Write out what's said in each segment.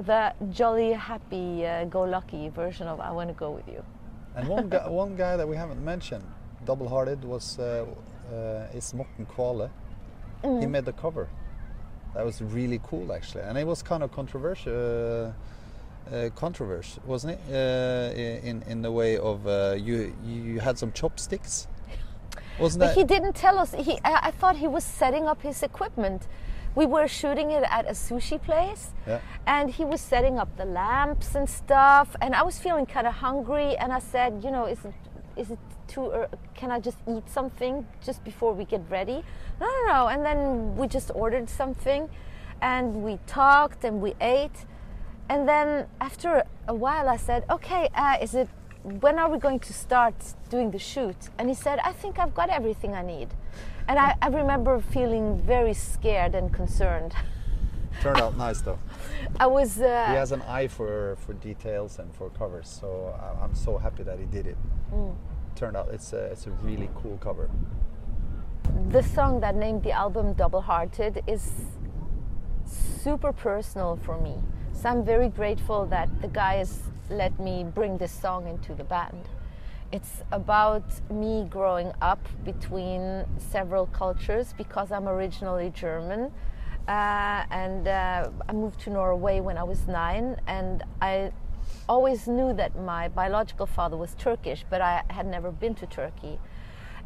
the jolly, happy, uh, go lucky version of I Want to Go With You. And one guy, one guy that we haven't mentioned, Doublehearted, was uh, uh, is Morten Kvale. He Mm. made the cover. That was really cool, actually, and it was kind of controversial. Uh, uh, controversial, wasn't it? Uh, in in the way of uh, you you had some chopsticks, wasn't But that? he didn't tell us. He, I, I thought he was setting up his equipment. We were shooting it at a sushi place, Yeah. and he was setting up the lamps and stuff. And I was feeling kind of hungry, and I said, you know, is it, is it too? ear can I just eat something just before we get ready? No, no, no. And then we just ordered something, and we talked and we ate. And then after a while, I said, okay, uh, is it? When are we going to start doing the shoot? And he said, I think I've got everything I need. And I, I remember feeling very scared and concerned. Turned out nice though. I was. Uh, He has an eye for for details and for covers, so I'm so happy that he did it. Mm. Turned out it's a it's a really cool cover. the song that named the album Doublehearted is super personal for me. So I'm very grateful that the guys let me bring this song into the band. It's about me growing up between several cultures because I'm originally German. Uh, and uh, I moved to Norway when I was nine, and I always knew that my biological father was Turkish, but I had never been to Turkey.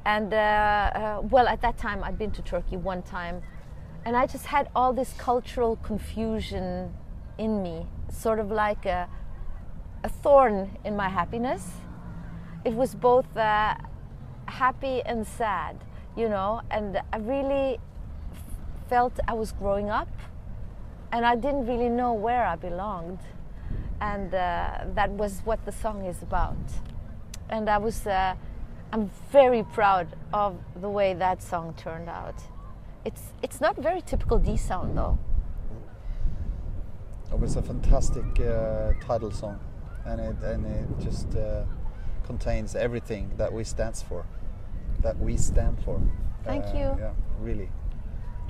And uh, uh, well, at that time, I'd been to Turkey one time, and I just had all this cultural confusion in me, sort of like a, a thorn in my happiness. It was both uh, happy and sad, you know, and I really felt I was growing up, and I didn't really know where I belonged, and uh, that was what the song is about. And I was. Uh, I'm very proud of the way that song turned out. It's it's not very typical D'Sound though. It was a fantastic uh, title song, and it and it just uh, contains everything that we stands for, that we stand for. Thank Uh, you. Yeah, really.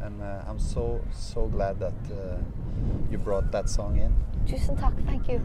And uh, I'm so so glad that uh, you brought that song in. Tusen takk, thank you.